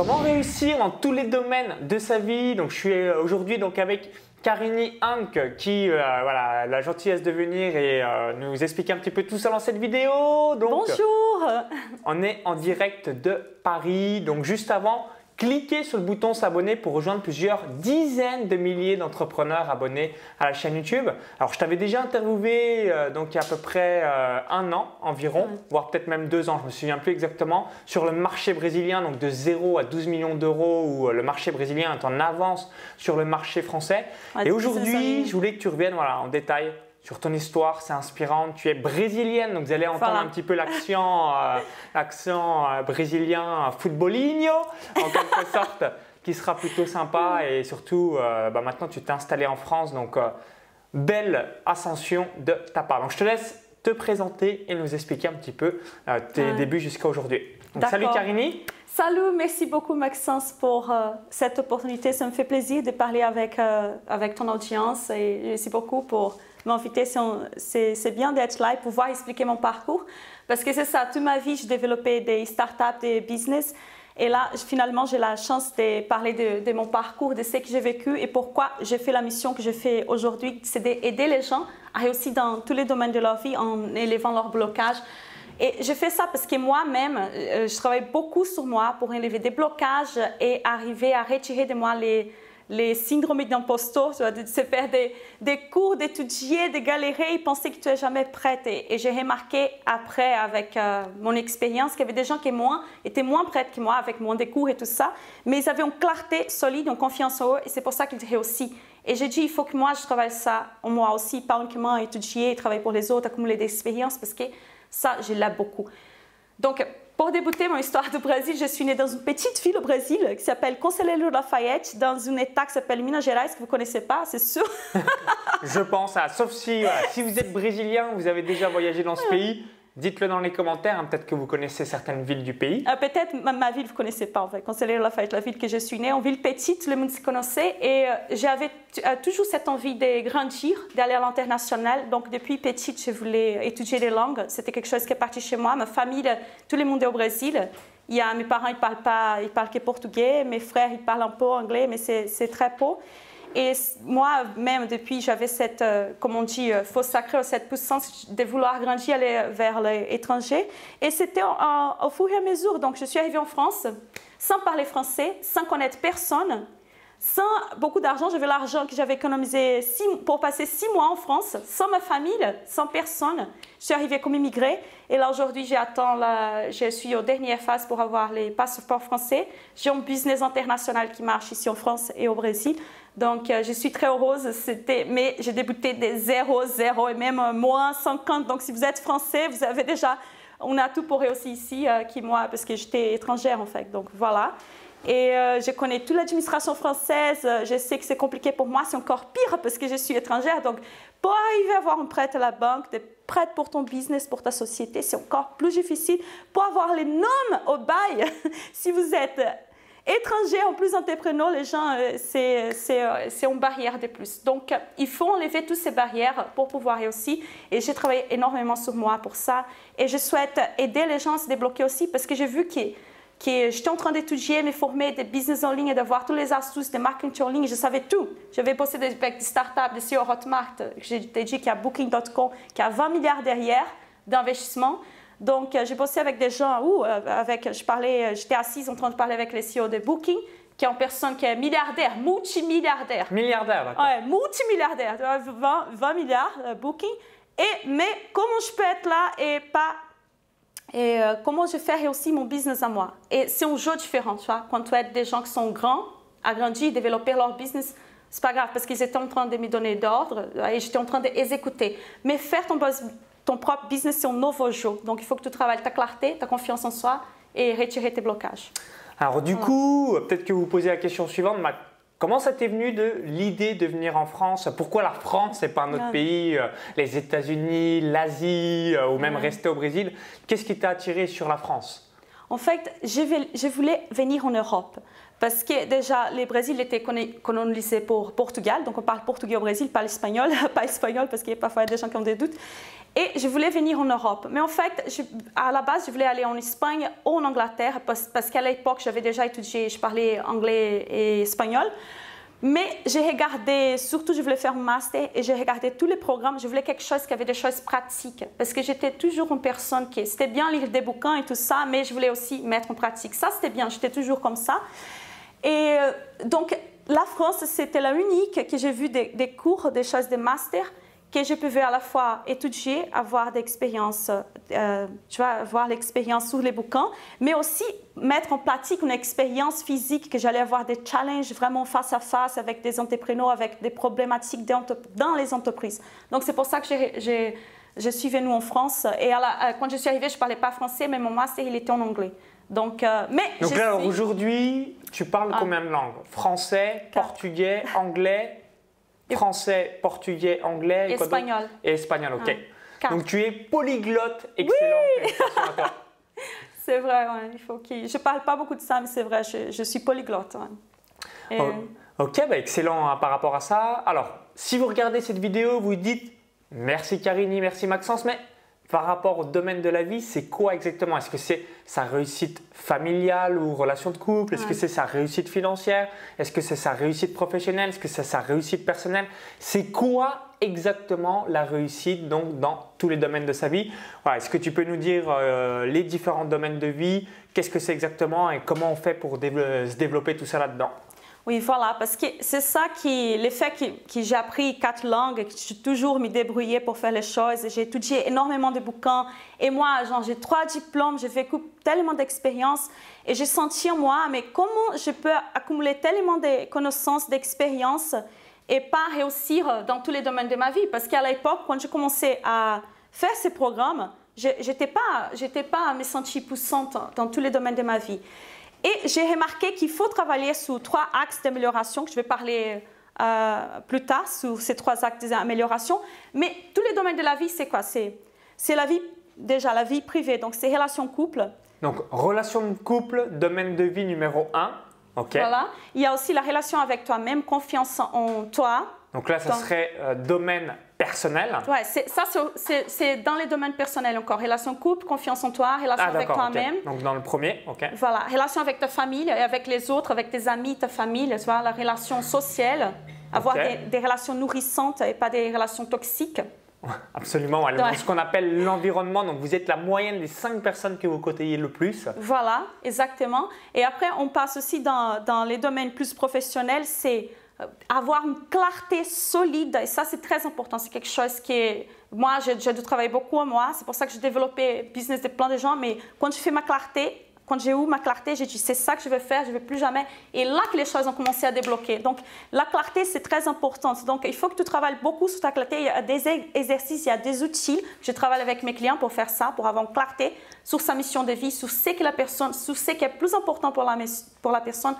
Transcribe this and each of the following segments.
Comment réussir dans tous les domaines de sa vie? Donc, je suis euh, aujourd'hui donc avec Karini Hank qui euh, voilà, a la gentillesse de venir et euh, nous expliquer un petit peu tout ça dans cette vidéo. Donc, Bonjour On est en direct de Paris. Donc juste avant, cliquez sur le bouton s'abonner pour rejoindre plusieurs dizaines de milliers d'entrepreneurs abonnés à la chaîne YouTube. Alors, je t'avais déjà interviewé euh, donc il y a à peu près euh, un an environ, voire peut-être même deux ans, je me souviens plus exactement, sur le marché brésilien, donc de 0 à 12 millions d'euros, où euh, le marché brésilien est en avance sur le marché français. Et aujourd'hui, je voulais que tu reviennes voilà, en détail sur ton histoire, c'est inspirant. Tu es brésilienne, donc vous allez entendre un petit peu l'accent, euh, euh, brésilien footballinho, en quelque sorte, qui sera plutôt sympa. Et surtout, euh, bah, maintenant, tu t'es installé en France, donc belle ascension de ta part. Donc je te laisse te présenter et nous expliquer un petit peu tes débuts jusqu'à aujourd'hui. salut Karini. Salut, merci beaucoup Maxence pour cette opportunité. Ça me fait plaisir de parler avec, avec ton audience et merci beaucoup pour m'inviter, c'est bien d'être là et pouvoir expliquer mon parcours. Parce que c'est ça, toute ma vie, j'ai développé des startups, des business. Et là, finalement, j'ai la chance de parler de, mon parcours, de ce que j'ai vécu et pourquoi j'ai fait la mission que je fais aujourd'hui, c'est d'aider les gens à réussir dans tous les domaines de leur vie en élevant leur blocage. Et je fais ça parce que moi-même, euh, je travaille beaucoup sur moi pour élever des blocages et arriver à retirer de moi les, les syndromes d'imposteur, de se faire des, cours, d'étudier, de galérer et penser que tu n'es jamais prête. Et, j'ai remarqué après, avec euh, mon expérience, qu'il y avait des gens qui étaient moins prêtes que moi, avec moins des cours et tout ça, mais ils avaient une clarté solide, une confiance en eux, et c'est pour ça qu'ils réussissent. Et j'ai dit, il faut que moi, je travaille ça en moi aussi, pas uniquement étudier, travailler pour les autres, accumuler des expériences, parce que ça, je l'aime beaucoup. Donc, pour débuter mon histoire du Brésil, je suis née dans une petite ville au Brésil qui s'appelle Conselheiro Lafayette, dans une état qui s'appelle Minas Gerais, que vous ne connaissez pas, c'est sûr. je pense, à, sauf si, si vous êtes brésilien, vous avez déjà voyagé dans ce pays, Dites-le dans les commentaires, hein, peut-être que vous connaissez certaines villes du pays. Euh, peut-être ma, ville, vous ne connaissez pas en fait. C'est Lafayette, la ville que je suis née, en ville petite, le monde se connaissait et euh, j'avais euh, toujours cette envie de grandir, d'aller à l'international. Donc depuis petite, je voulais étudier les langues. C'était quelque chose qui est parti chez moi. Ma famille, tout le monde est au Brésil. Il y a, mes parents, ils ne parlent pas, ils parlent que portugais. Mes frères, ils parlent un peu anglais, mais c'est très peu. Et moi-même, depuis, j'avais cette, euh, comme on dit, euh, sacrée, cette puissance de vouloir grandir, aller vers l'étranger. Et c'était au fur et à mesure. Donc, je suis arrivée en France sans parler français, sans connaître personne, sans beaucoup d'argent. J'avais l'argent que j'avais économisé pour passer six mois en France, sans ma famille, sans personne. Je suis arrivée comme immigrée. Et là, aujourd'hui, j'attends, je suis aux dernières phases pour avoir les passeports français. J'ai un business international qui marche ici en France et au Brésil. Donc, euh, je suis très heureuse. C'était, mais j'ai débuté des 0, 0 et même euh, moins 50. Donc, si vous êtes français, vous avez déjà, on a tout pour réussir ici, euh, qui moi, parce que j'étais étrangère en fait. Donc, voilà. Et je connais toute l'administration française. Je sais que c'est compliqué pour moi. C'est encore pire parce que je suis étrangère. Donc, pour arriver à avoir un prêt à la banque, des prêts pour ton business, pour ta société, c'est encore plus difficile. Pour avoir les noms au bail, si vous êtes étrangers, en plus entrepreneur, les gens, euh, euh, c'est une barrière de plus. Donc, il faut enlever toutes ces barrières pour pouvoir réussir. Et j'ai travaillé énormément sur moi pour ça. Et je souhaite aider les gens à se débloquer aussi parce que j'ai vu que, que j'étais en train d'étudier, me former des business en ligne et d'avoir toutes les astuces de marketing en ligne. Je savais tout. J'avais bossé des startups, des CEO Hotmart. J'ai dit qu'il y a Booking.com, qui a 20 milliards derrière d'investissement. Donc, euh, j'ai bossé avec des gens où, euh, avec, je parlais, euh, j'étais assise en train de parler avec les CEO de Booking, qui est une personne qui est milliardaire, multimilliardaire. Milliardaire, d'accord. Ouais, multimilliardaire, 20, 20 milliards, Booking. Et, mais comment je peux être là et pas et comment je fais aussi mon business à moi? Et c'est un jeu différent, tu vois. Quand tu as des gens qui sont grands, agrandis, développer leur business, c'est pas grave parce qu'ils étaient en train de me donner d'ordre et j'étais en train d'exécuter. Mais faire ton, ton propre business, c'est un nouveau jeu. Donc, il faut que tu travailles ta clarté, ta confiance en soi et retirer tes blocages. Alors, du coup, peut-être que vous posez la question suivante. Comment ça t'est venu de l'idée de venir en France? Pourquoi la France et pas un autre pays euh, Les États-Unis, l'Asie euh, ou même rester au Brésil? Qu'est-ce qui t'a attiré sur la France? En fait, je, voulais venir en Europe parce que déjà, le Brésil était colonisé pour Portugal, donc on parle portugais au Brésil, pas espagnol, pas espagnol parce qu'il y a parfois des gens qui ont des doutes. Et je voulais venir en Europe. Mais en fait, à la base, je voulais aller en Espagne ou en Angleterre parce, parce qu'à l'époque, j'avais déjà étudié, je parlais anglais et espagnol. Mais j'ai regardé, surtout je voulais faire un master et j'ai regardé tous les programmes, je voulais quelque chose qui avait des choses pratiques parce que j'étais toujours une personne qui, c'était bien lire des bouquins et tout ça, mais je voulais aussi mettre en pratique. Ça, c'était bien, j'étais toujours comme ça. Et euh, donc, la France, c'était la unique que j'ai vu des, cours, des choses de master que je pouvais à la fois étudier, avoir d'expérience, euh, tu vois, avoir l'expérience sur les bouquins, mais aussi mettre en pratique une expérience physique, que j'allais avoir des challenges vraiment face à face avec des entrepreneurs, avec des problématiques dans les entreprises. Donc c'est pour ça que je suis venue en France. Et quand je suis arrivée, je ne parlais pas français, mais mon master, il était en anglais. Donc, euh, mais Donc là, aujourd'hui, tu parles ah. combien de langues? Français, portugais, anglais? Français, portugais, anglais Espagnol. Et espagnol, ok. Ah. Donc tu es polyglotte, excellent. c'est vrai, ouais, il faut qu'il... Je parle pas beaucoup de ça, mais c'est vrai, je, suis polyglotte. Oh, ok, bah excellent hein, par rapport à ça. Alors, si vous regardez cette vidéo, vous dites merci Carini, merci Maxence, mais par rapport au domaine de la vie, c'est quoi exactement? Est-ce que c'est sa réussite familiale ou relation de couple? Est-ce que c'est sa réussite financière? Est-ce que c'est sa réussite professionnelle? Est-ce que c'est sa réussite personnelle? C'est quoi exactement la réussite donc dans tous les domaines de sa vie? Est-ce que tu peux nous dire euh, les différents domaines de vie? Qu'est-ce que c'est exactement et comment on fait pour se développer tout ça là-dedans? Oui, voilà, parce que c'est ça qui, le fait que, j'ai appris quatre langues, que j'ai toujours me débrouillé pour faire les choses, j'ai étudié énormément de bouquins, et moi, j'ai trois diplômes, j'ai vécu tellement d'expériences, et j'ai senti en moi, mais comment je peux accumuler tellement de connaissances, d'expériences, et pas réussir dans tous les domaines de ma vie? Parce qu'à l'époque, quand j'ai commencé à faire ces programmes, je n'étais pas, pas me sentir poussante dans tous les domaines de ma vie. Et j'ai remarqué qu'il faut travailler sur trois axes d'amélioration, que je vais parler euh, plus tard sur ces trois axes d'amélioration. Mais tous les domaines de la vie, c'est quoi? C'est la vie, déjà la vie privée, donc c'est relations couple. Donc, relation de couple, domaine de vie numéro un. OK. Voilà. Il y a aussi la relation avec toi-même, confiance en toi. Donc là, ça serait euh, domaine personnel. Ouais, ça, c'est dans les domaines personnels encore. Relation couple, confiance en toi, relation ah, avec toi-même. Donc dans le premier, ok. Voilà, relation avec ta famille et avec les autres, avec tes amis, ta famille, tu vois, la relation sociale, avoir des, relations nourrissantes et pas des relations toxiques. Absolument, ce qu'on appelle l'environnement. Donc, vous êtes la moyenne des cinq personnes que vous côtoyez le plus. Voilà, exactement. Et après, on passe aussi dans, dans les domaines plus professionnels, c'est euh, avoir une clarté solide, et ça c'est très important, c'est quelque chose qui Moi, j'ai dû travailler beaucoup à moi, c'est pour ça que j'ai développé business de plein de gens, mais quand je fais ma clarté, quand j'ai eu ma clarté, j'ai dit c'est ça que je vais faire, je ne vais plus jamais. Et là que les choses ont commencé à débloquer. Donc la clarté, c'est très important. Donc il faut que tu travailles beaucoup sur ta clarté. Il y a des exercices, il y a des outils. Je travaille avec mes clients pour faire ça, pour avoir une clarté sur sa mission de vie, sur ce que la personne, sur ce qui est plus important pour la, pour la personne,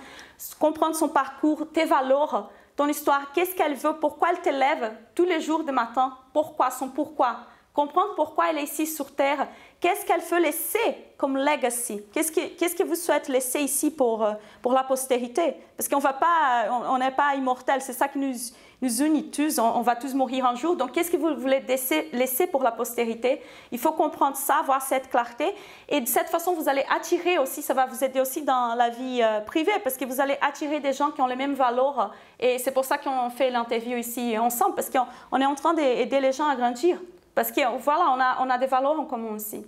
comprendre son parcours, tes valeurs, ton histoire, qu'est-ce qu'elle veut, pourquoi elle te lève tous les jours de matin, pourquoi, son pourquoi. Comprendre pourquoi elle est ici sur Terre, qu'est-ce qu'elle veut laisser comme legacy? Qu'est-ce que, vous souhaitez laisser ici pour, euh, pour la postérité? Parce qu'on va pas, on n'est pas immortel, c'est ça qui nous, unit tous, on, va tous mourir un jour. Donc, qu'est-ce que vous voulez laisser, laisser pour la postérité? Il faut comprendre ça, avoir cette clarté. Et de cette façon, vous allez attirer aussi, ça va vous aider aussi dans la vie euh, privée, parce que vous allez attirer des gens qui ont les mêmes valeurs. Et c'est pour ça qu'on fait l'interview ici ensemble, parce qu'on est en train d'aider les gens à grandir. Parce que voilà, on a, des valeurs en commun aussi.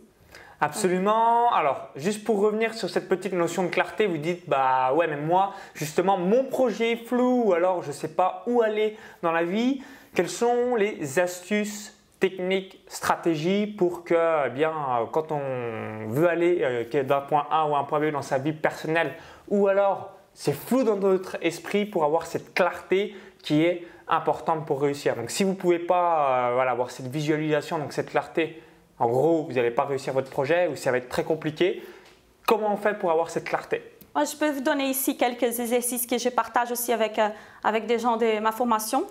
Absolument. Alors, juste pour revenir sur cette petite notion de clarté, vous dites, bah ouais, mais moi, justement, mon projet est flou, ou alors je ne sais pas où aller dans la vie. Quelles sont les astuces, techniques, stratégies pour que, eh bien, quand on veut aller euh, d'un point A ou un point B dans sa vie personnelle, ou alors c'est flou dans notre esprit pour avoir cette clarté qui est importante pour réussir. Donc, si vous ne pouvez pas euh, voilà, avoir cette visualisation, donc cette clarté, en gros, vous n'allez pas réussir votre projet ou ça va être très compliqué. Comment on fait pour avoir cette clarté? Moi, Je peux vous donner ici quelques exercices que je partage aussi avec, euh, avec des gens de ma formation.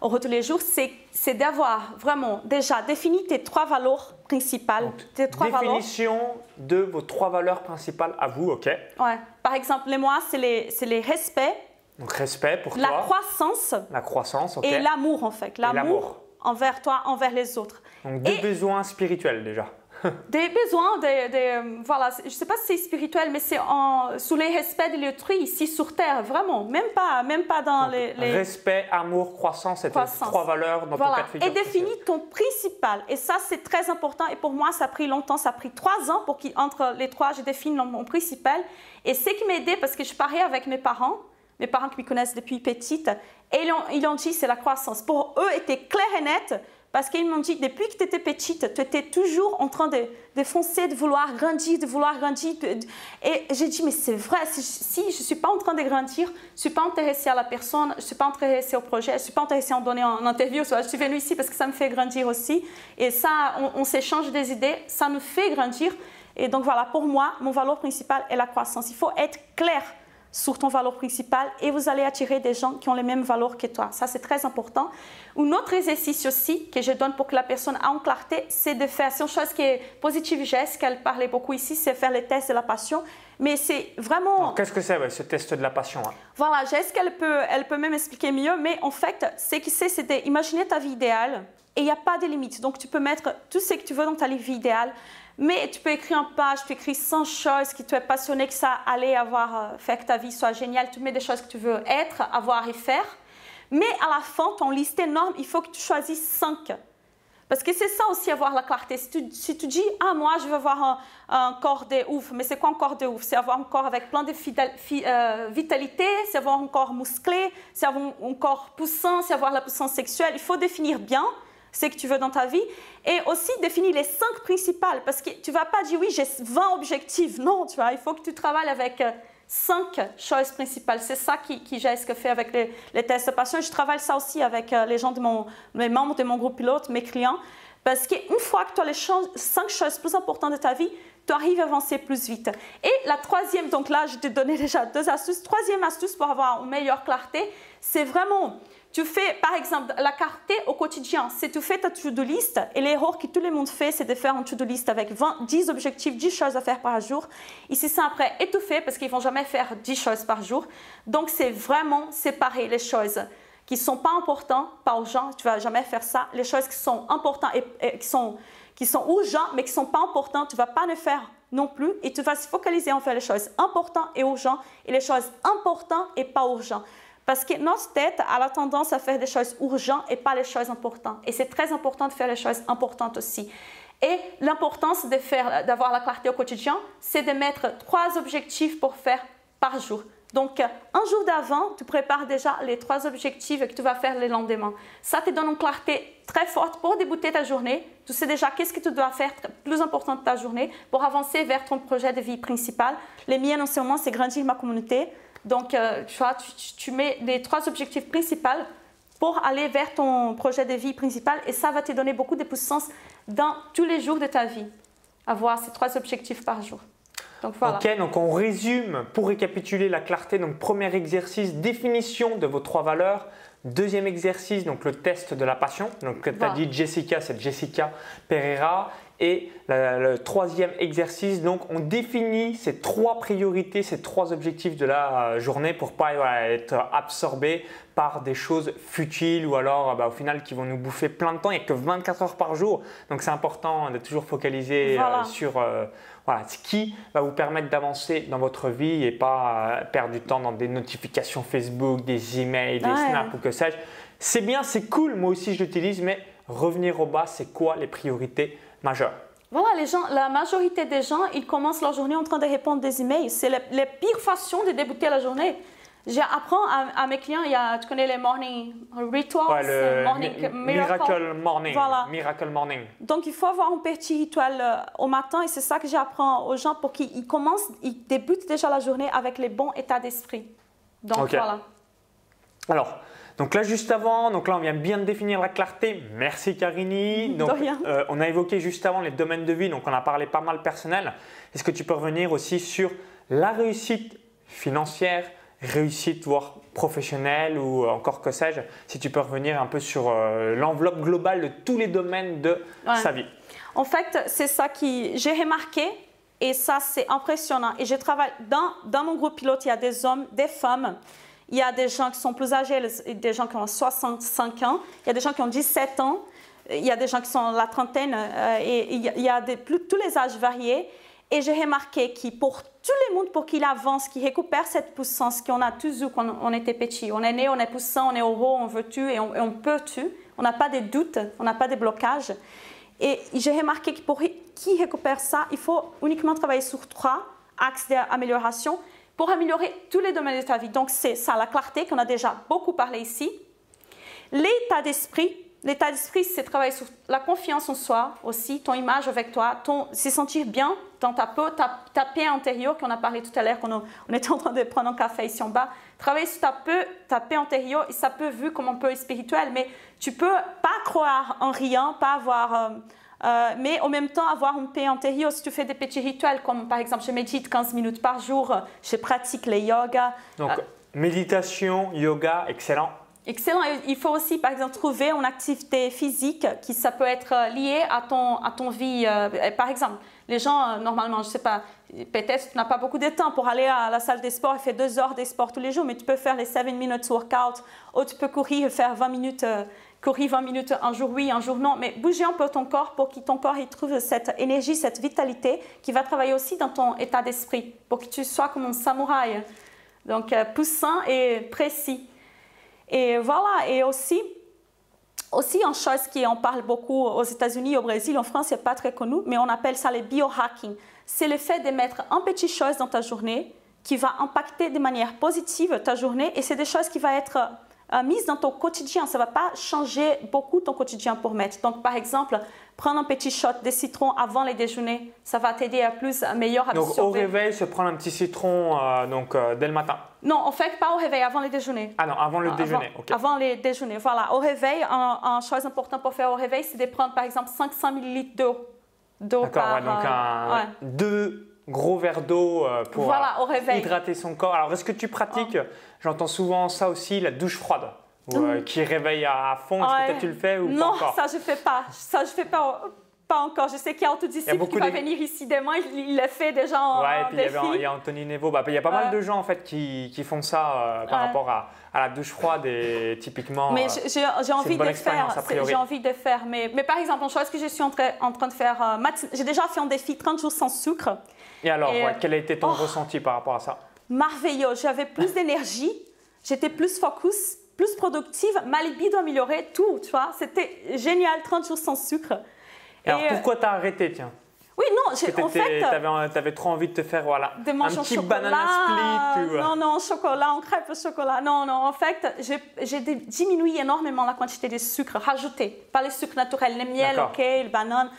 au tous les jours, c'est d'avoir vraiment déjà défini tes trois valeurs principales. tes trois définition de vos trois valeurs principales à vous, ok? Ouais. Par exemple, les moi, c'est les, les respect. Donc respect pour la toi. La croissance. La croissance, ok. Et l'amour en fait. L'amour envers toi, envers les autres. Donc deux besoins spirituels déjà. des besoins, des, voilà, je ne sais pas si c'est spirituel, mais c'est sous les respects de l'autrui ici sur Terre, vraiment, même pas, même pas dans les, Respect, amour, croissance, c'est trois valeurs dans voilà. ton Et définis ton principal. Et ça, c'est très important. Et pour moi, ça a pris longtemps, ça a pris trois ans pour qu'entre les trois, je définisse mon principal. Et ce qui m'a aidé, parce que je parlais avec mes parents, mes parents qui me connaissent depuis petite, et ils ont, ils ont dit c'est la croissance. Pour eux, c'était clair et net parce qu'ils m'ont dit, depuis que tu étais petite, tu étais toujours en train de, de, foncer, de vouloir grandir, de vouloir grandir. Et j'ai dit, mais c'est vrai, si, je ne suis pas en train de grandir, je ne suis pas intéressée à la personne, je ne suis pas intéressée au projet, je ne suis pas intéressée à en donner en interview. Je suis venue ici parce que ça me fait grandir aussi. Et ça, on, on s'échange des idées, ça nous fait grandir. Et donc voilà, pour moi, mon valeur principal est la croissance. Il faut être clair sur ton valeur principale et vous allez attirer des gens qui ont les mêmes valeurs que toi. Ça, c'est très important. Un autre exercice aussi que je donne pour que la personne ait en clarté, c'est de faire, c'est une chose qui est positive, Jess, qu'elle parlait beaucoup ici, c'est faire le test de la passion. Mais c'est vraiment... Qu'est-ce que c'est ce test de la passion hein? Voilà, Jess, qu'elle peut, elle peut même expliquer mieux, mais en fait, ce qui c'est, c'est d'imaginer ta vie idéale et il n'y a pas de limite. Donc, tu peux mettre tout ce que tu veux dans ta vie idéale. Mais tu peux écrire en page, tu écris 100 choses qui tu es passionné, que ça allait avoir, euh, faire que ta vie soit géniale. Tu mets des choses que tu veux être, avoir et faire. Mais à la fin, ton liste énorme, il faut que tu choisisses 5. Parce que c'est ça aussi avoir la clarté. Si tu, dis, ah, moi, je veux avoir un, corps de ouf, mais c'est quoi un corps de ouf? C'est avoir un corps avec plein de euh, vitalité, c'est avoir un corps musclé, c'est avoir un corps poussant, c'est avoir la puissance sexuelle. Il faut définir bien ce que tu veux dans ta vie. Et aussi définir les cinq principales, parce que tu vas pas dire oui, j'ai 20 objectifs. Non, tu vois, il faut que tu travailles avec euh, cinq choses principales. C'est ça qui, qui j'ai ce que fait avec les, tests de passion. Je travaille ça aussi avec euh, les gens de mon, les membres de mon groupe pilote, mes clients, parce qu'une fois que tu as les cinq choses plus importantes de ta vie, tu arrives à avancer plus vite. Et la troisième, donc là, je t'ai donné déjà deux astuces. Troisième astuce pour avoir une meilleure clarté, c'est vraiment tu fais, par exemple, la clarté au quotidien. Si tu fais ta to-do list, et l'erreur que tout le monde fait, c'est de faire une to-do list avec 20, 10 objectifs, 10 choses à faire par jour. Ici, c'est après étouffé parce qu'ils vont jamais faire 10 choses par jour. Donc, c'est vraiment séparer les choses qui sont pas importantes, pas urgentes. Tu vas jamais faire ça. Les choses qui sont importantes et, qui, sont, qui sont urgentes, mais qui ne sont pas importantes, tu vas pas les faire non plus. Et tu vas se focaliser en faire les choses importantes et urgentes et les choses importantes et pas urgentes. Parce que notre tête a la tendance à faire des choses urgentes et pas les choses importantes. Et c'est très important de faire les choses importantes aussi. Et l'importance de faire, d'avoir la clarté au quotidien, c'est de mettre trois objectifs pour faire par jour. Donc, un jour d'avant, tu prépares déjà les trois objectifs que tu vas faire le lendemain. Ça te donne une clarté très forte pour débuter ta journée. Tu sais déjà qu'est-ce que tu dois faire plus important de ta journée pour avancer vers ton projet de vie principal. Les miens, en ce moment, c'est grandir ma communauté. Donc, euh, tu, vois, tu, mets les trois objectifs principaux pour aller vers ton projet de vie principal et ça va te donner beaucoup de puissance dans tous les jours de ta vie. Avoir ces trois objectifs par jour. Donc voilà. Ok, donc on résume pour récapituler la clarté. Donc premier exercice, définition de vos trois valeurs. Deuxième exercice, donc le test de la passion. Donc tu as dit Jessica, c'est Jessica Pereira. Et le, troisième exercice, donc on définit ces trois priorités, ces trois objectifs de la euh, journée pour pas être absorbé par des choses futiles ou alors bah, au final qui vont nous bouffer plein de temps. Il n'y a que 24 heures par jour, donc c'est important de toujours focaliser euh, sur euh, voilà, ce qui va vous permettre d'avancer dans votre vie et pas perdre du temps dans des notifications Facebook, des emails, des snaps ou que sais-je. C'est bien, c'est cool, moi aussi je l'utilise, mais revenir au bas, c'est quoi les priorités majeur. Voilà, les gens, la majorité des gens, ils commencent leur journée en train de répondre des emails. C'est la, pire façon de débuter la journée. J'apprends à, mes clients, il y a, tu connais les morning rituals, le morning, miracle, morning. Voilà. Miracle morning. Donc il faut avoir un petit rituel euh, au matin et c'est ça que j'apprends aux gens pour qu'ils commencent, ils débutent déjà la journée avec les bons états d'esprit. Donc voilà. Alors, donc là, juste avant, donc là, on vient bien de définir la clarté. Merci Karini. Donc, euh, on a évoqué juste avant les domaines de vie, donc on a parlé pas mal personnel. Est-ce que tu peux revenir aussi sur la réussite financière réussite, voire professionnelle ou encore que sais-je, si tu peux revenir un peu sur euh, l'enveloppe globale de tous les domaines de sa vie? En fait, c'est ça qui j'ai remarqué et ça c'est impressionnant. Et je travaille dans, dans mon groupe pilote, il y a des hommes, des femmes. Il y a des gens qui sont plus âgés, des gens qui ont 65 ans, il y a des gens qui ont 17 ans, il y a des gens qui sont la trentaine, euh, et il y a tous les âges variés. Et j'ai remarqué que pour tout le monde, pour qu'il avance, qu'il récupère cette puissance qu'on a toujours quand on était petit, on est né, on est puissant, on est heureux, on veut tout et on, peut tout, on n'a pas de doutes, on n'a pas de blocages. Et j'ai remarqué que pour qui récupère ça, il faut uniquement travailler sur trois axes d'amélioration pour améliorer tous les domaines de ta vie. Donc c'est ça, la clarté qu'on a déjà beaucoup parlé ici, l'état d'esprit, L'état d'esprit, c'est travailler sur la confiance en soi aussi, ton image avec toi, ton, se sentir bien dans ta peau, ta, ta paix intérieure qu'on a parlé tout à l'heure, qu'on on était en train de prendre un café ici en bas. Travailler sur ta paix, ta paix intérieure, et ça peut vu comme un peu spirituel, mais tu peux pas croire en rien, pas avoir... Euh, euh, mais en même temps avoir une paix intérieure si tu fais des petits rituels comme par exemple je médite 15 minutes par jour, je pratique les yoga. Donc euh, méditation, yoga, excellent. Excellent. Il faut aussi, par exemple, trouver une activité physique qui ça peut être euh, lié à ton, à ton vie. Euh, par exemple, les gens, euh, normalement, je ne sais pas, peut-être tu n'as pas beaucoup de temps pour aller à la salle des sports et faire deux heures de sport tous les jours, mais tu peux faire les 7 minutes workout ou tu peux courir faire 20 minutes, courir 20 minutes un jour oui, un jour non. Mais bouger un peu ton corps pour que ton corps il trouve cette énergie, cette vitalité qui va travailler aussi dans ton état d'esprit pour que tu sois comme un samouraï. Donc, puissant et précis. Et voilà, et aussi, aussi une chose qui on parle beaucoup aux États-Unis, au Brésil, en France, c'est pas très connu, mais on appelle ça le biohacking. C'est le fait de mettre un petit chose dans ta journée qui va impacter de manière positive ta journée et c'est des choses qui vont être euh, mise dans ton quotidien. Ça va pas changer beaucoup ton quotidien pour mettre. Donc, par exemple, prendre un petit shot de citron avant le déjeuner, ça va t'aider à plus, à meilleur absorber. Donc, au réveil, se prendre un petit citron euh, donc, euh, dès le matin Non, en fait, pas au réveil, avant le déjeuner. Ah non, avant le déjeuner, ok. Avant le déjeuner, voilà. Au réveil, une chose importante pour faire au réveil, c'est de prendre, par exemple, 500 ml d'eau. D'accord, ouais, donc un, deux gros verres d'eau pour hydrater son corps. Alors, est-ce que tu pratiques J'entends souvent ça aussi, la douche froide? Euh, qui réveille à fond. Est-ce que tu le fais ou non, pas encore? ça je fais pas. Ça je fais pas. Pas encore. Je sais qu'il y a Anthony qui va venir ici demain. Il l'a fait déjà en Ouais, et puis il y, a Anthony Nevo. Bah, il y a pas mal de gens en fait qui, qui font ça euh, par rapport à, à, la douche froide et typiquement. Mais euh, j'ai envie de faire. J'ai envie de faire. Mais, mais par exemple, une chose que je suis en, en train de faire, j'ai déjà fait un défi 30 jours sans sucre. Et alors, quel a été ton oh. ressenti par rapport à ça? Merveilleux. J'avais plus d'énergie. J'étais plus focus plus productive, ma libido améliorée, tout, tu vois. C'était génial, 30 jours sans sucre. Alors euh, pourquoi t'as arrêté, tiens? Oui, non, j'ai, en fait... Tu avais, trop envie de te faire, voilà, de manger un petit banana split. Non, non, chocolat, on crêpe au chocolat. Non, non, en fait, j'ai, diminué énormément la quantité de sucre rajouté. Pas les sucres naturels, le miel, ok, le banane.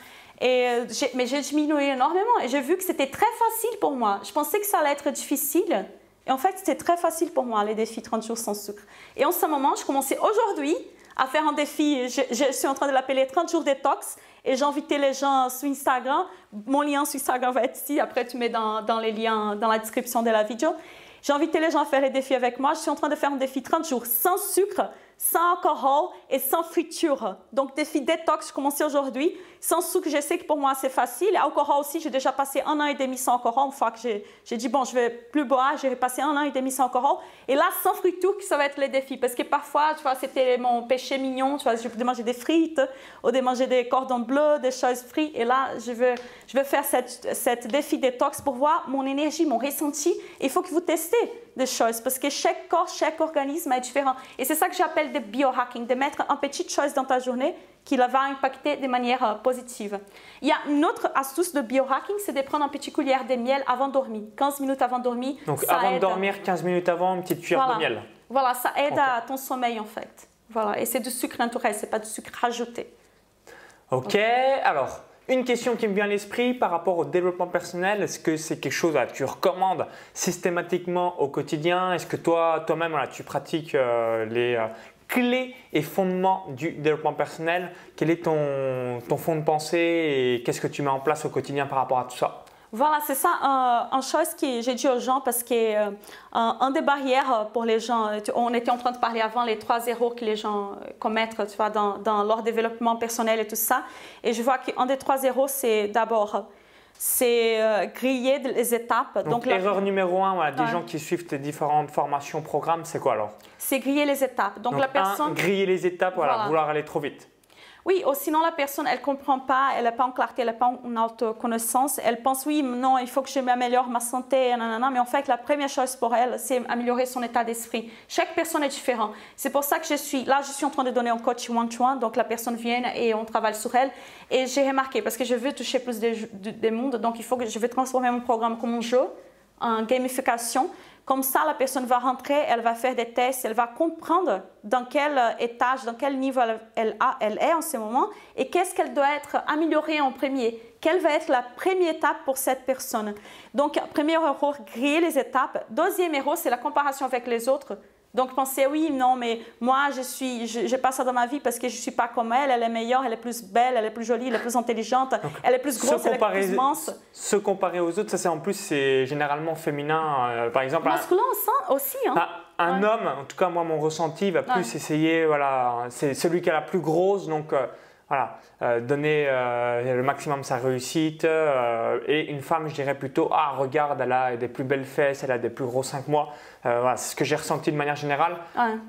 Et euh, mais j'ai diminué énormément et j'ai vu que c'était très facile pour moi. Je pensais que ça allait être difficile. Et en fait, c'était très facile pour moi, les défis 30 jours sans sucre. Et en ce moment, je commençais aujourd'hui à faire un défi. Je, suis en train de l'appeler 30 jours détox. Et j'ai invité les gens sur Instagram. Mon lien sur Instagram va être ici. Après, tu mets dans, dans les liens dans la description de la vidéo. J'ai invité les gens à faire les défis avec moi. Je suis en train de faire un défi 30 jours sans sucre sans alcool et sans friture. Donc, défi détox, je commence aujourd'hui. Sans sucre, je sais que pour moi, c'est facile. Alcool aussi, j'ai déjà passé un an et demi sans alcool. Une fois que j'ai dit, bon, je vais plus boire, j'ai passé un an et demi sans alcool. Et là, sans friture, ça va être le défi. Parce que parfois, tu vois, c'était mon péché mignon. Tu vois, je veux manger des frites ou de des cordons bleus, des choses frites. Et là, je veux, je veux faire cette, cette défi détox pour voir mon énergie, mon ressenti. Il faut que vous testez des choses parce que chaque corps, chaque organisme est différent. Et c'est ça que j'appelle de biohacking, de mettre une petite chose dans ta journée qui va impacter de manière euh, positive. Il y a une autre astuce de biohacking, c'est de prendre un petit cuillère de miel avant de dormir, 15 minutes avant de dormir. Donc avant de dormir, 15 minutes avant, une petite cuillère de miel. Voilà, ça aide à ton sommeil en fait. Voilà, et c'est du sucre naturel, c'est pas du sucre rajouté. Ok, alors une question qui me vient à l'esprit par rapport au développement personnel, est-ce que c'est quelque chose que tu recommandes systématiquement au quotidien? Est-ce que toi, toi-même, tu pratiques euh, les euh, clés et fondements du développement personnel? Quel est ton, ton fond de pensée et qu'est-ce que tu mets en place au quotidien par rapport à tout ça? Voilà, c'est ça, euh, une chose que j'ai dit aux gens parce que euh, un des barrières pour les gens, on était en train de parler avant les trois erreurs que les gens commettent tu vois, dans, dans leur développement personnel et tout ça. Et je vois qu'un des trois erreurs, c'est d'abord c'est euh, griller les étapes. Donc, l'erreur numéro un, des gens qui suivent tes différentes formations, programmes, c'est quoi alors? C'est griller les étapes. Donc, la personne. griller les étapes, voilà, vouloir aller trop vite. Oui, ou sinon la personne, elle ne comprend pas, elle n'a pas en clarté, elle n'a pas en autoconnaissance. Elle pense, oui, non, il faut que je m'améliore ma santé, nanana. mais en fait, la première chose pour elle, c'est améliorer son état d'esprit. Chaque personne est différente. C'est pour ça que je suis, là, je suis en train de donner un coach one-to-one, donc la personne vient et on travaille sur elle. Et j'ai remarqué, parce que je veux toucher plus de, monde, donc il faut que je vais transformer mon programme comme un jeu, en gamification. Comme ça, la personne va rentrer, elle va faire des tests, elle va comprendre dans quel euh, étage, dans quel niveau elle, est en ce moment et qu'est-ce qu'elle doit être améliorée en premier. Quelle va être la première étape pour cette personne? Donc, premier erreur, griller les étapes. Deuxième erreur, c'est la comparaison avec les autres. Donc penser oui, non, mais moi je suis, je, pas ça dans ma vie parce que je suis pas comme elle. Elle est meilleure, elle est plus belle, elle est plus jolie, elle est plus intelligente, elle est plus grosse, elle est plus mince. Se comparer aux autres, ça c'est en plus c'est généralement féminin. Euh, par exemple, masculin aussi. Hein? Ah, un homme, en tout cas moi mon ressenti va plus essayer, voilà, c'est celui qui a la plus grosse, donc. Euh, voilà, euh, donner euh, le maximum de sa réussite. Euh, et une femme, je dirais plutôt, ah, regarde, elle a des plus belles fesses, elle a des plus gros 5 mois. voilà, c'est ce que j'ai ressenti de manière générale.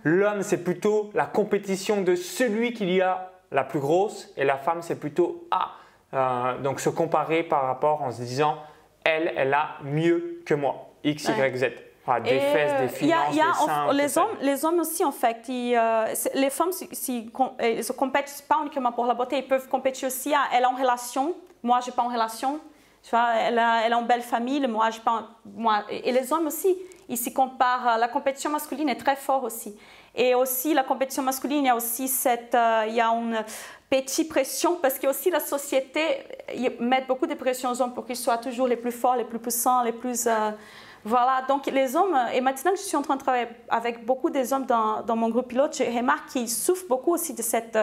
L'homme, c'est plutôt la compétition de celui qui y a la plus grosse. Et la femme, c'est plutôt, ah, donc se comparer par rapport en se disant, elle, elle a mieux que moi. X, Y, Z. Des fesses, des finances, y a, des seins, les, hommes, les hommes aussi, en fait, euh, les femmes si, ne euh, compètent pas uniquement pour la beauté, ils peuvent compétir aussi. À, elle est en relation, moi, je n'ai pas en relation. Tu vois, elle, a, elle a une belle famille, moi, je pas. Moi, et les hommes aussi, ils s'y comparent. La compétition masculine est très forte aussi. Et aussi, la compétition masculine, il y a aussi cette, euh, il y a une petite pression parce que aussi la société met beaucoup de pression aux hommes pour qu'ils soient toujours les plus forts, les plus puissants, les plus. Voilà, donc les hommes, et maintenant que je suis en train de travailler avec beaucoup des hommes dans, dans mon groupe pilote, je remarque qu'ils souffrent beaucoup aussi de cette,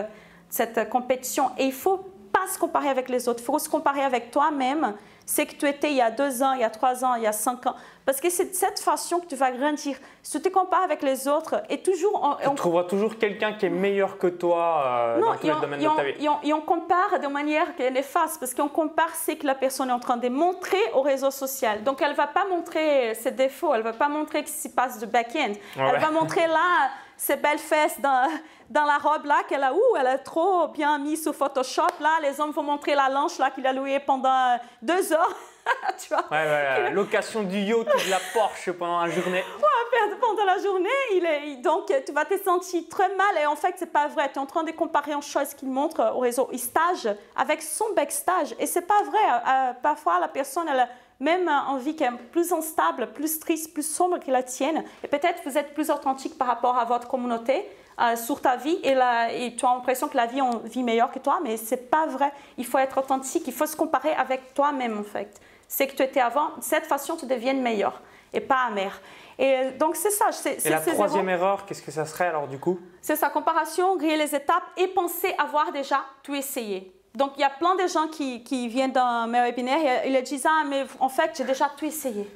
cette compétition. Et il faut pas se comparer avec les autres, il faut se comparer avec toi-même c'est que tu étais il y a deux ans, il y a trois ans, il y a cinq ans. Parce que c'est de cette façon que tu vas grandir. Si tu te compares avec les autres, et toujours... On, tu trouveras toujours quelqu'un qui est meilleur que toi euh, dans tous les domaines de ta vie. Et on, compare de manière qui est néfaste, parce qu'on compare ce que la personne est en train de montrer au réseau social. Donc, elle ne va pas montrer ses défauts, elle ne va pas montrer ce qui se passe de back-end. Elle va montrer là ses belles fesses dans, dans la robe là qu'elle a, ouh, elle a trop bien mis sous Photoshop. Là, les hommes vont montrer la lanche là qu'il a louée pendant deux heures. tu vois? Ouais, ouais, Location du yacht ou de la Porsche pendant la journée. Ouais, pendant la journée, il est, donc tu vas te sentir très mal et en fait, c'est pas vrai. Tu es en train de comparer en chose qu'il montre au réseau. Il stage avec son backstage et c'est pas vrai. Euh, parfois, la personne, elle a même envie qui est plus instable, plus triste, plus sombre que la tienne. Et peut-être vous êtes plus authentique par rapport à votre communauté. Euh, sur ta vie et, et, tu as l'impression que la vie on vit meilleure que toi, mais c'est pas vrai. Il faut être authentique, il faut se comparer avec toi-même en fait. C'est que tu étais avant, de cette façon tu deviens meilleur et pas amer. Et donc c'est ça. et la troisième erreur, qu'est-ce que ça serait alors du coup? C'est sa comparaison, griller les étapes et penser avoir déjà tout essayé. Donc il y a plein de gens qui, qui viennent dans mes webinaires et ils disent ah mais en fait j'ai déjà tout essayé.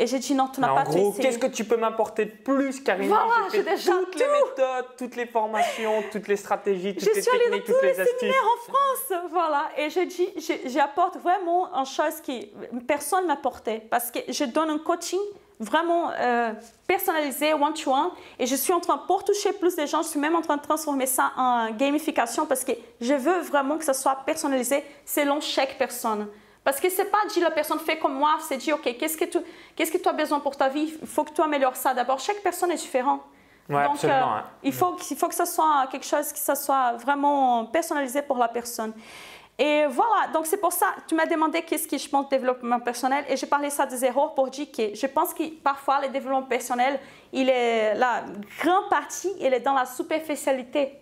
Et j'ai dit non, tu n'as pas tout essayé. Qu'est-ce que tu peux m'apporter de plus, Karine Voilà, j'ai déjà toutes les méthodes, toutes les formations, toutes les stratégies, toutes les techniques, toutes les, les astuces. séminaires en France, voilà. Et j'ai dit, j'apporte vraiment une chose qui personne m'a apporté parce que je donne un coaching vraiment euh, personnalisé, one-to-one. Et je suis en train, pour toucher plus de gens, je suis même en train de transformer ça en gamification parce que je veux vraiment que ça soit personnalisé selon chaque personne. Parce que c'est pas dit la personne fait comme moi, c'est dit ok, qu'est-ce que tu qu'est-ce que tu as besoin pour ta vie? Il faut que tu améliores ça. D'abord, chaque personne est différente. Ouais, Donc, euh, hein. il, faut, il faut que ça soit quelque chose qui soit vraiment personnalisé pour la personne. Et voilà, donc c'est pour ça, tu m'as demandé qu'est-ce que je pense de développement personnel et j'ai parlé ça des erreurs pour dire que je pense que parfois le développement personnel, il est, la grande partie, il est dans la superficialité.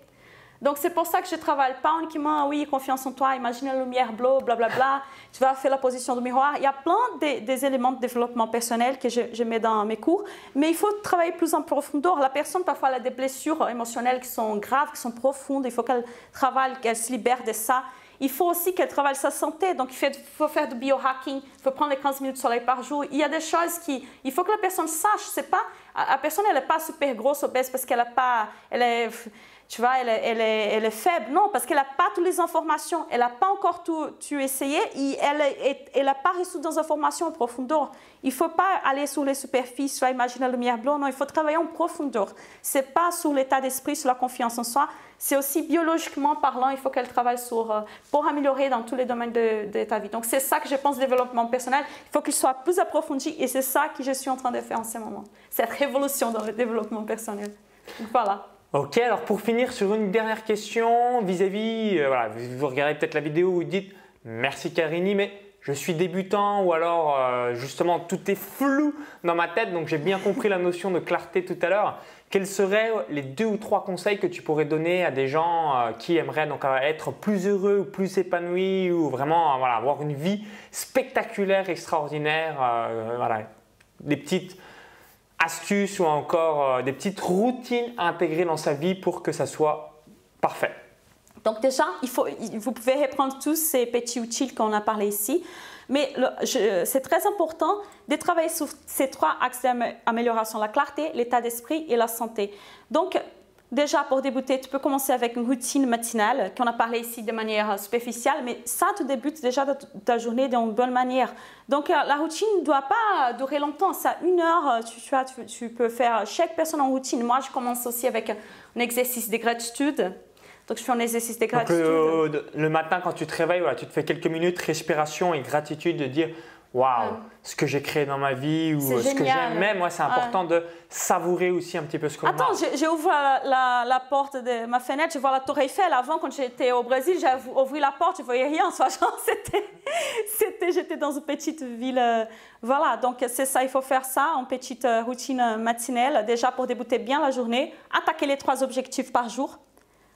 Donc c'est pour ça que je travaille pas uniquement, oui, confiance en toi, imagine la lumière bleue, blablabla, bla, bla, tu vas faire la position du miroir. Il y a plein de, des éléments de développement personnel que je, mets dans mes cours, mais il faut travailler plus en profondeur. La personne, parfois, elle a des blessures émotionnelles qui sont graves, qui sont profondes, il faut qu'elle travaille, qu'elle se libère de ça. il faut aussi qu'elle travaille sa santé. Donc, il faut faire du biohacking, il faut prendre les 15 minutes de soleil par jour. Il y a des choses qui. Il faut que la personne sache. C'est pas. La personne, elle n'est pas super grosse, obèse, parce qu'elle n'a pas. Elle tu vois, elle, est, elle est, faible. Non, parce qu'elle n'a pas toutes les informations. Elle n'a pas encore tout, tout, essayé. Et elle n'a pas reçu des informations en profondeur. Il ne faut pas aller sur les superficies, imaginer la lumière bleue. Non, il faut travailler en profondeur. Ce n'est pas sur l'état d'esprit, sur la confiance en soi. C'est aussi biologiquement parlant, il faut qu'elle travaille sur, euh, pour améliorer dans tous les domaines de, de ta vie. Donc, c'est ça que je pense développement personnel. Il faut qu'il soit plus approfondi et c'est ça que je suis en train de faire en ce moment. Cette révolution dans le développement personnel. Voilà. Ok, alors pour finir sur une dernière question vis-à-vis, euh, vous, regardez peut-être la vidéo où vous dites merci Karini, mais je suis débutant ou alors euh, justement tout est flou dans ma tête, donc j'ai bien compris la notion de clarté tout à l'heure. Quels seraient les deux ou trois conseils que tu pourrais donner à des gens euh, qui aimeraient donc être plus heureux ou plus épanouis ou vraiment avoir une vie spectaculaire, extraordinaire, voilà, des petites astuces ou encore euh, des petites routines à intégrer dans sa vie pour que ça soit parfait Donc déjà, il faut, vous pouvez reprendre tous ces petits outils qu'on a parlé ici. Mais c'est très important de travailler sur ces trois axes d'amélioration, la clarté, l'état d'esprit et la santé. Donc, Déjà, pour débuter, tu peux commencer avec une routine matinale, qu'on a parlé ici de manière superficielle, mais ça, tu débutes déjà ta journée d'une bonne manière. Donc, euh, la routine ne doit pas durer longtemps. Ça, une heure, euh, tu, tu, tu, peux faire chaque personne en routine. Moi, je commence aussi avec un exercice de gratitude. Donc, je fais un exercice de gratitude. Donc, le, matin, quand tu te réveilles, voilà, tu te fais quelques minutes, respiration et gratitude, de dire waouh, ce que j'ai créé dans ma vie ou ce que j'aime. Mais moi, c'est important de savourer aussi un petit peu ce qu'on Attends, j'ai ouvert la, la, porte de ma fenêtre, je vois la Tour Eiffel. Avant, quand j'étais au Brésil, j'ai ouvert la porte, je voyais rien. C'était, j'étais dans une petite ville. Euh, voilà, donc c'est ça, il faut faire ça en petite euh, routine matinale, déjà pour débuter bien la journée. Attaquer les trois objectifs par jour.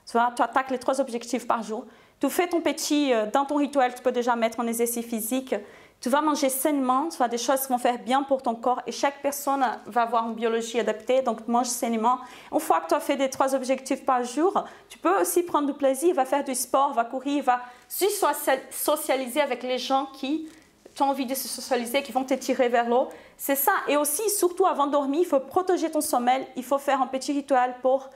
Tu vois, tu attaques les trois objectifs par jour. Tu fais ton petit, euh, dans ton rituel, tu peux déjà mettre en exercice physique. Tu vas manger sainement, tu vas des choses qui vont faire bien pour ton corps et chaque personne va avoir une biologie adaptée, donc mange sainement. Une fois que tu as fait des trois objectifs par jour, tu peux aussi prendre du plaisir, va faire du sport, va courir, va socialiser avec les gens qui ont envie de se socialiser, qui vont te tirer vers l'eau. C'est ça. Et aussi, surtout avant de dormir, il faut protéger ton sommeil, il faut faire un petit rituel pour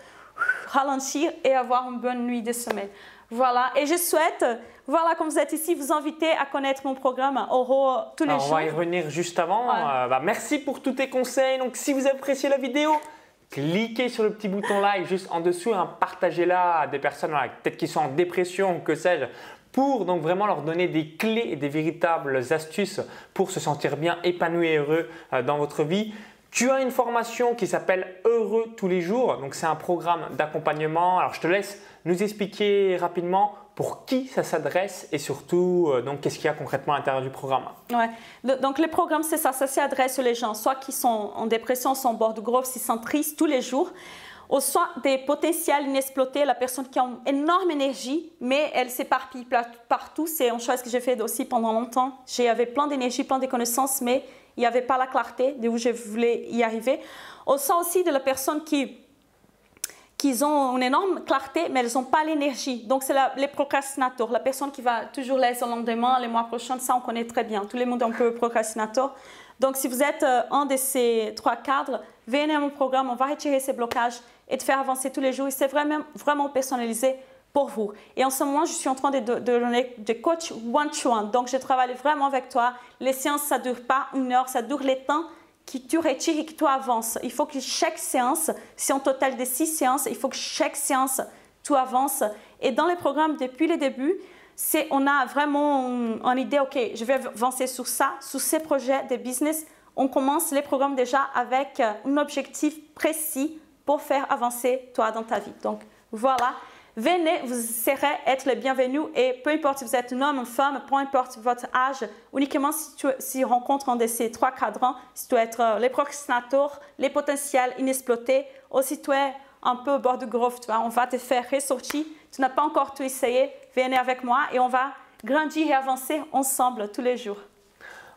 ralentir et avoir une bonne nuit de sommeil. Voilà, et je souhaite, voilà, comme vous êtes ici, vous inviter à connaître mon programme Oro tous les jours. On va y revenir juste avant. Euh, bah, merci pour tous tes conseils. Donc, si vous appréciez la vidéo, cliquez sur le petit bouton like juste en dessous, hein, partagez-la à des personnes peut-être qui sont en dépression ou que sais-je, pour donc vraiment leur donner des clés et des véritables astuces pour se sentir bien épanoui et heureux euh, dans votre vie. Tu as une formation qui s'appelle Heureux tous les jours. Donc c'est un programme d'accompagnement. Alors je te laisse nous expliquer rapidement pour qui ça s'adresse et surtout euh, donc qu'est-ce qu'il y a concrètement à l'intérieur du programme. Ouais. Donc le programme c'est ça, ça s'adresse aux gens soit qui sont en dépression, sont en bord de gros, qui sont tristes tous les jours, ou soit des potentiels inexploités, la personne qui a une énorme énergie, mais elle s'éparpille partout. C'est une chose que j'ai fait aussi pendant longtemps. J'avais plein d'énergie, plein de connaissances, mais il n'y avait pas la clarté de où je voulais y arriver. Au sein aussi de la personne qui qui ont une énorme clarté, mais elles n'ont pas l'énergie. Donc, c'est les procrastinateurs, la personne qui va toujours laisser au lendemain, les mois prochains, ça on connaît très bien. Tout le monde est un peu procrastinateur. Donc, si vous êtes euh, un de ces trois cadres, venez à mon programme, on va retirer ces blocages et te faire avancer tous les jours. C'est vraiment, vraiment personnalisé pour vous. Et en ce moment, je suis en train de, donner des coachs one-to-one. Donc, je travaille vraiment avec toi. Les séances, ça ne dure pas une heure, ça dure le temps que tu retires et que tu avances. Il faut que chaque séance, si on total de six séances, il faut que chaque séance, tu avances. Et dans les programmes, depuis le début, c'est, on a vraiment une, idée, OK, je vais avancer sur ça, sur ces projets de business. On commence les programmes déjà avec un objectif précis pour faire avancer toi dans ta vie. Donc, voilà. Venez, vous serez être le bienvenu et peu importe si vous êtes un homme, une femme, peu importe votre âge, uniquement si tu si rencontres un de ces trois cadrans, si tu es euh, les procrastinateurs, les potentiels inexploités, ou si tu es un peu au bord du groupe, on va te faire ressortir. Tu n'as pas encore tout essayé, venez avec moi et on va grandir et avancer ensemble tous les jours.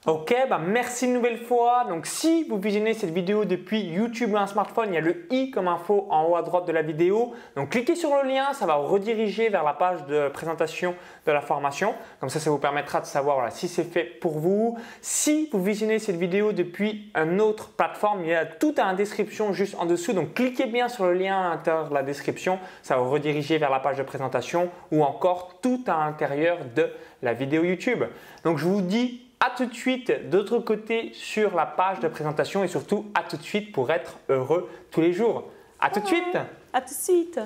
Ok, bah merci une nouvelle fois. Donc si vous visionnez cette vidéo depuis YouTube ou un smartphone, il y a le i comme info en haut à droite de la vidéo. Donc cliquez sur le lien, ça va rediriger vers la page de présentation de la formation. Comme ça, ça vous permettra de savoir si c'est fait pour vous. Si vous visionnez cette vidéo depuis une autre plateforme, il y a tout à la description juste en dessous. Donc cliquez bien sur le lien à l'intérieur de la description, ça va rediriger vers la page de présentation ou encore tout à l'intérieur de la vidéo YouTube. Donc je vous dis à tout de suite d'autre côté sur la page de présentation et surtout à tout de suite pour être heureux tous les jours. À tout de suite À tout de suite